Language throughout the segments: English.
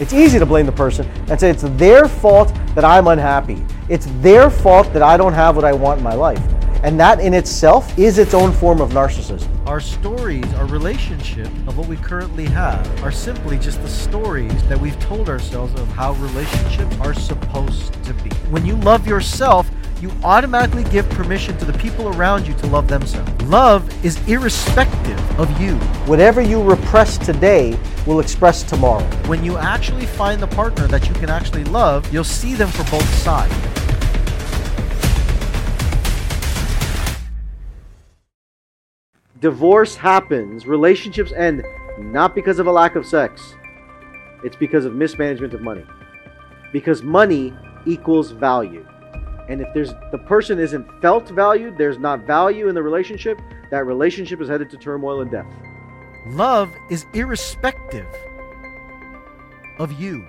It's easy to blame the person and say it's their fault that I'm unhappy. It's their fault that I don't have what I want in my life. And that in itself is its own form of narcissism. Our stories, our relationship of what we currently have, are simply just the stories that we've told ourselves of how relationships are supposed to be. When you love yourself, you automatically give permission to the people around you to love themselves. Love is irrespective of you. Whatever you repress today will express tomorrow. When you actually find the partner that you can actually love, you'll see them for both sides. Divorce happens, relationships end not because of a lack of sex. It's because of mismanagement of money. Because money equals value. And if there's the person isn't felt valued, there's not value in the relationship, that relationship is headed to turmoil and death. Love is irrespective of you.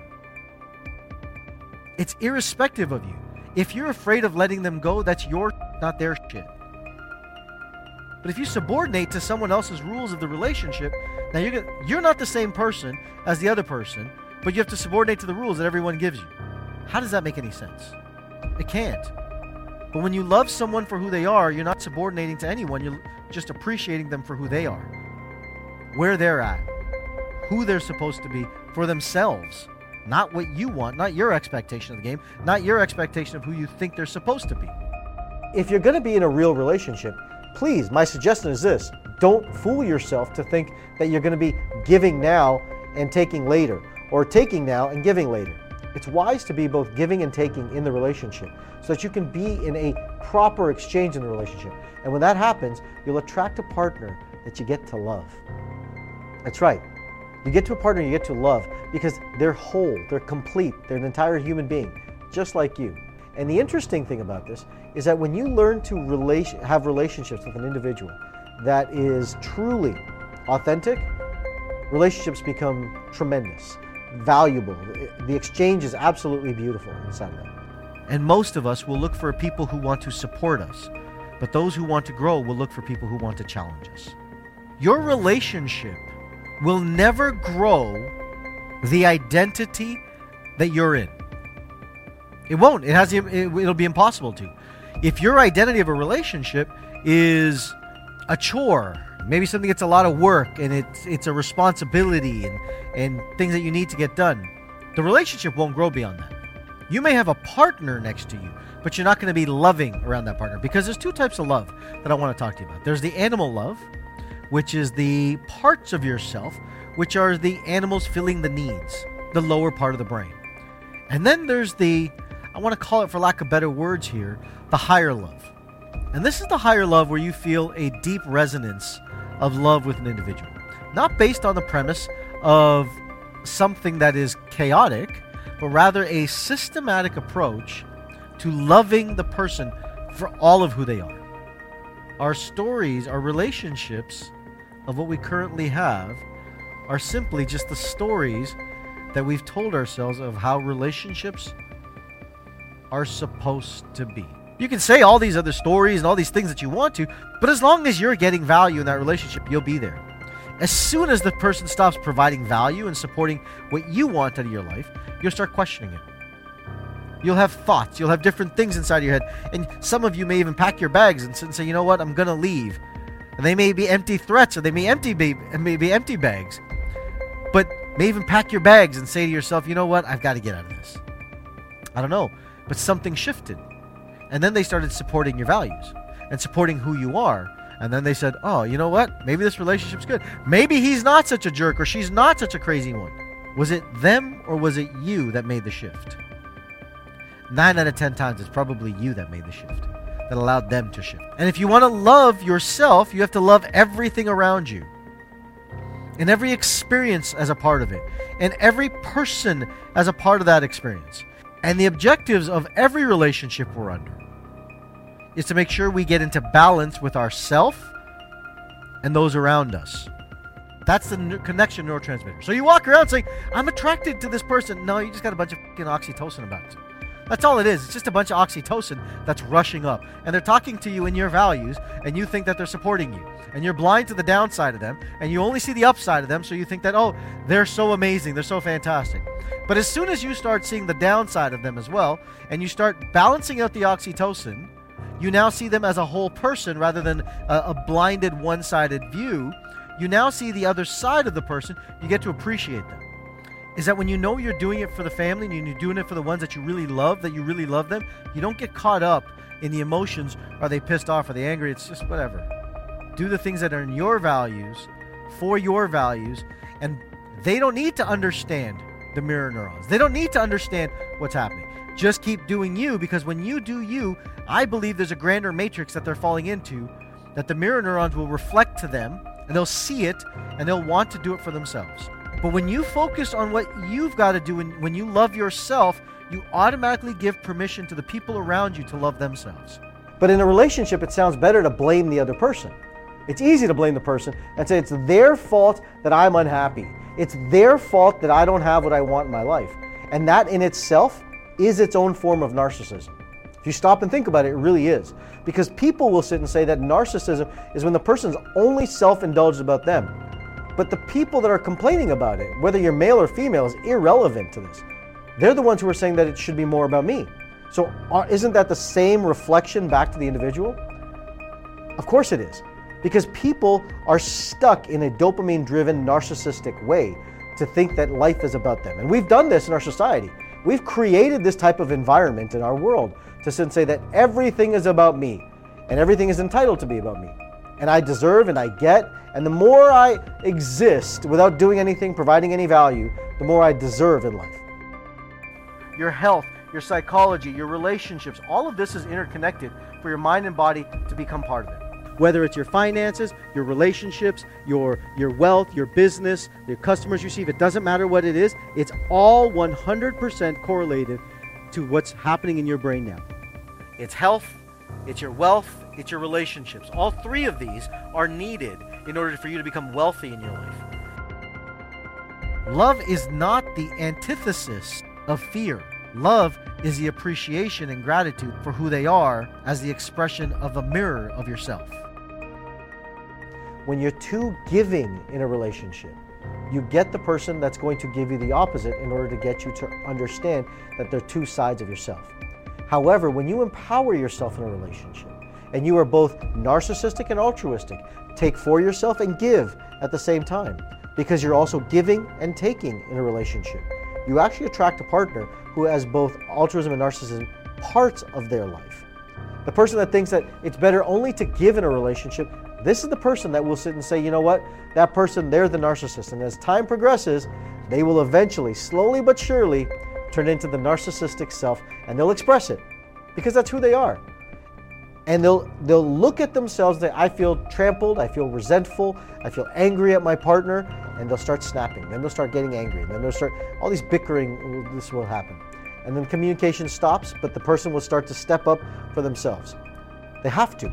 It's irrespective of you. If you're afraid of letting them go, that's your not their shit. But if you subordinate to someone else's rules of the relationship, now you're gonna, you're not the same person as the other person, but you have to subordinate to the rules that everyone gives you. How does that make any sense? It can't. But when you love someone for who they are, you're not subordinating to anyone. You're just appreciating them for who they are, where they're at, who they're supposed to be for themselves. Not what you want, not your expectation of the game, not your expectation of who you think they're supposed to be. If you're going to be in a real relationship, please, my suggestion is this don't fool yourself to think that you're going to be giving now and taking later, or taking now and giving later. It's wise to be both giving and taking in the relationship so that you can be in a proper exchange in the relationship. And when that happens, you'll attract a partner that you get to love. That's right. You get to a partner you get to love because they're whole, they're complete, they're an entire human being, just like you. And the interesting thing about this is that when you learn to relation, have relationships with an individual that is truly authentic, relationships become tremendous, valuable. The exchange is absolutely beautiful of that. And most of us will look for people who want to support us, but those who want to grow will look for people who want to challenge us. Your relationship will never grow the identity that you're in. It won't. It has. It, it'll be impossible to. If your identity of a relationship is a chore, maybe something that's a lot of work and it's it's a responsibility and and things that you need to get done, the relationship won't grow beyond that. You may have a partner next to you, but you're not going to be loving around that partner because there's two types of love that I want to talk to you about. There's the animal love, which is the parts of yourself which are the animals filling the needs, the lower part of the brain. And then there's the I want to call it, for lack of better words here, the higher love. And this is the higher love where you feel a deep resonance of love with an individual. Not based on the premise of something that is chaotic, but rather a systematic approach to loving the person for all of who they are. Our stories, our relationships of what we currently have are simply just the stories that we've told ourselves of how relationships are supposed to be. You can say all these other stories and all these things that you want to, but as long as you're getting value in that relationship, you'll be there. As soon as the person stops providing value and supporting what you want out of your life, you'll start questioning it. You'll have thoughts, you'll have different things inside your head, and some of you may even pack your bags and say, you know what, I'm going to leave. And they may be empty threats or they may empty be, may be empty bags. But may even pack your bags and say to yourself, you know what, I've got to get out of this. I don't know but something shifted. And then they started supporting your values and supporting who you are. And then they said, oh, you know what? Maybe this relationship's good. Maybe he's not such a jerk or she's not such a crazy one. Was it them or was it you that made the shift? Nine out of ten times, it's probably you that made the shift, that allowed them to shift. And if you want to love yourself, you have to love everything around you and every experience as a part of it, and every person as a part of that experience. And the objectives of every relationship we're under is to make sure we get into balance with ourself and those around us. That's the connection neurotransmitter. So you walk around saying, I'm attracted to this person. No, you just got a bunch of fucking oxytocin about it. That's all it is. It's just a bunch of oxytocin that's rushing up. And they're talking to you in your values, and you think that they're supporting you. And you're blind to the downside of them, and you only see the upside of them, so you think that, oh, they're so amazing, they're so fantastic. But as soon as you start seeing the downside of them as well, and you start balancing out the oxytocin, you now see them as a whole person rather than a, a blinded, one sided view. You now see the other side of the person, you get to appreciate them is that when you know you're doing it for the family and you're doing it for the ones that you really love, that you really love them, you don't get caught up in the emotions. Are they pissed off? Are they angry? It's just whatever. Do the things that are in your values, for your values, and they don't need to understand the mirror neurons. They don't need to understand what's happening. Just keep doing you because when you do you, I believe there's a grander matrix that they're falling into that the mirror neurons will reflect to them and they'll see it and they'll want to do it for themselves. But when you focus on what you've got to do, and when you love yourself, you automatically give permission to the people around you to love themselves. But in a relationship, it sounds better to blame the other person. It's easy to blame the person and say it's their fault that I'm unhappy. It's their fault that I don't have what I want in my life. And that in itself is its own form of narcissism. If you stop and think about it, it really is. Because people will sit and say that narcissism is when the person's only self indulged about them. But the people that are complaining about it, whether you're male or female, is irrelevant to this. They're the ones who are saying that it should be more about me. So, uh, isn't that the same reflection back to the individual? Of course it is. Because people are stuck in a dopamine driven, narcissistic way to think that life is about them. And we've done this in our society. We've created this type of environment in our world to say that everything is about me and everything is entitled to be about me and I deserve and I get. And the more I exist without doing anything, providing any value, the more I deserve in life. Your health, your psychology, your relationships, all of this is interconnected for your mind and body to become part of it. Whether it's your finances, your relationships, your your wealth, your business, your customers you see, it doesn't matter what it is, it's all 100% correlated to what's happening in your brain now. It's health, it's your wealth, it's your relationships. All three of these are needed in order for you to become wealthy in your life. Love is not the antithesis of fear. Love is the appreciation and gratitude for who they are as the expression of a mirror of yourself. When you're too giving in a relationship, you get the person that's going to give you the opposite in order to get you to understand that they're two sides of yourself. However, when you empower yourself in a relationship, and you are both narcissistic and altruistic. Take for yourself and give at the same time because you're also giving and taking in a relationship. You actually attract a partner who has both altruism and narcissism parts of their life. The person that thinks that it's better only to give in a relationship, this is the person that will sit and say, you know what, that person, they're the narcissist. And as time progresses, they will eventually, slowly but surely, turn into the narcissistic self and they'll express it because that's who they are and they'll they'll look at themselves say, I feel trampled, I feel resentful, I feel angry at my partner, and they'll start snapping. Then they'll start getting angry. Then they'll start all these bickering. This will happen, and then communication stops. But the person will start to step up for themselves. They have to,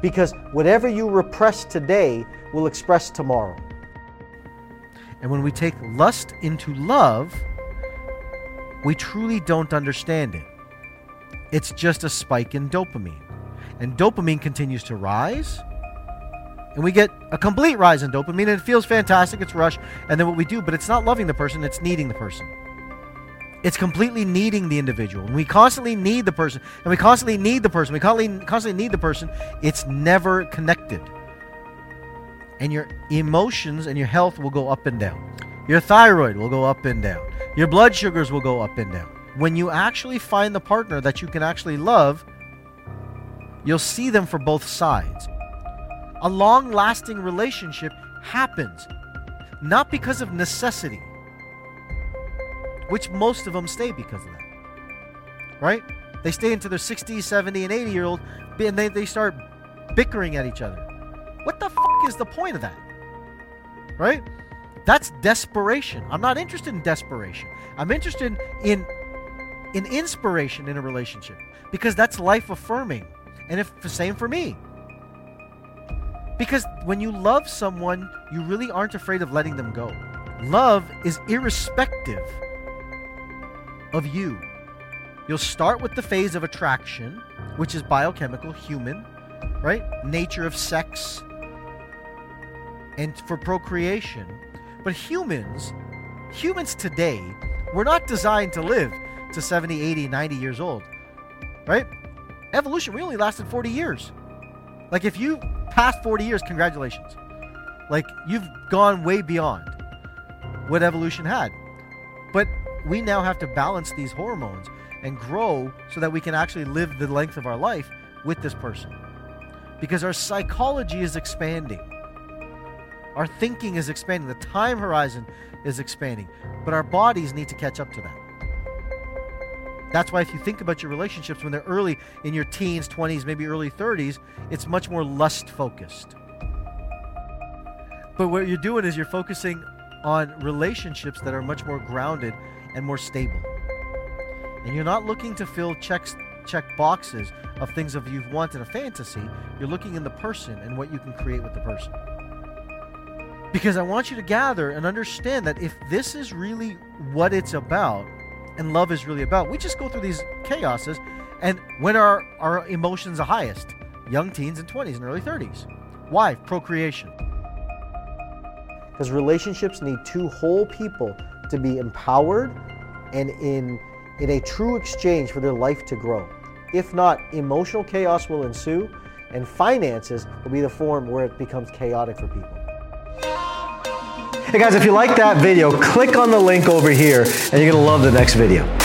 because whatever you repress today will express tomorrow. And when we take lust into love, we truly don't understand it. It's just a spike in dopamine and dopamine continues to rise. And we get a complete rise in dopamine, and it feels fantastic. It's rush. And then what we do, but it's not loving the person, it's needing the person. It's completely needing the individual. And we constantly need the person, and we constantly need the person, we constantly, constantly need the person. It's never connected. And your emotions and your health will go up and down. Your thyroid will go up and down. Your blood sugars will go up and down. When you actually find the partner that you can actually love, You'll see them for both sides. A long lasting relationship happens not because of necessity, which most of them stay because of that. Right? They stay into their 60, 70, and 80 year old, and they, they start bickering at each other. What the fuck is the point of that? Right? That's desperation. I'm not interested in desperation. I'm interested in in inspiration in a relationship because that's life affirming. And if the same for me. Because when you love someone, you really aren't afraid of letting them go. Love is irrespective of you. You'll start with the phase of attraction, which is biochemical, human, right? Nature of sex and for procreation. But humans, humans today, we're not designed to live to 70, 80, 90 years old, right? Evolution really lasted 40 years. Like if you passed 40 years, congratulations. Like you've gone way beyond what evolution had. But we now have to balance these hormones and grow so that we can actually live the length of our life with this person. Because our psychology is expanding. Our thinking is expanding. The time horizon is expanding. But our bodies need to catch up to that. That's why if you think about your relationships when they're early in your teens, 20s, maybe early 30s, it's much more lust focused. But what you're doing is you're focusing on relationships that are much more grounded and more stable. And you're not looking to fill checks check boxes of things of you've wanted a fantasy. You're looking in the person and what you can create with the person. Because I want you to gather and understand that if this is really what it's about and love is really about, we just go through these chaoses and when are our emotions the highest? Young teens and 20s and early 30s. Why? Procreation. Because relationships need two whole people to be empowered and in, in a true exchange for their life to grow. If not, emotional chaos will ensue and finances will be the form where it becomes chaotic for people. Hey guys, if you like that video, click on the link over here and you're to love the next video.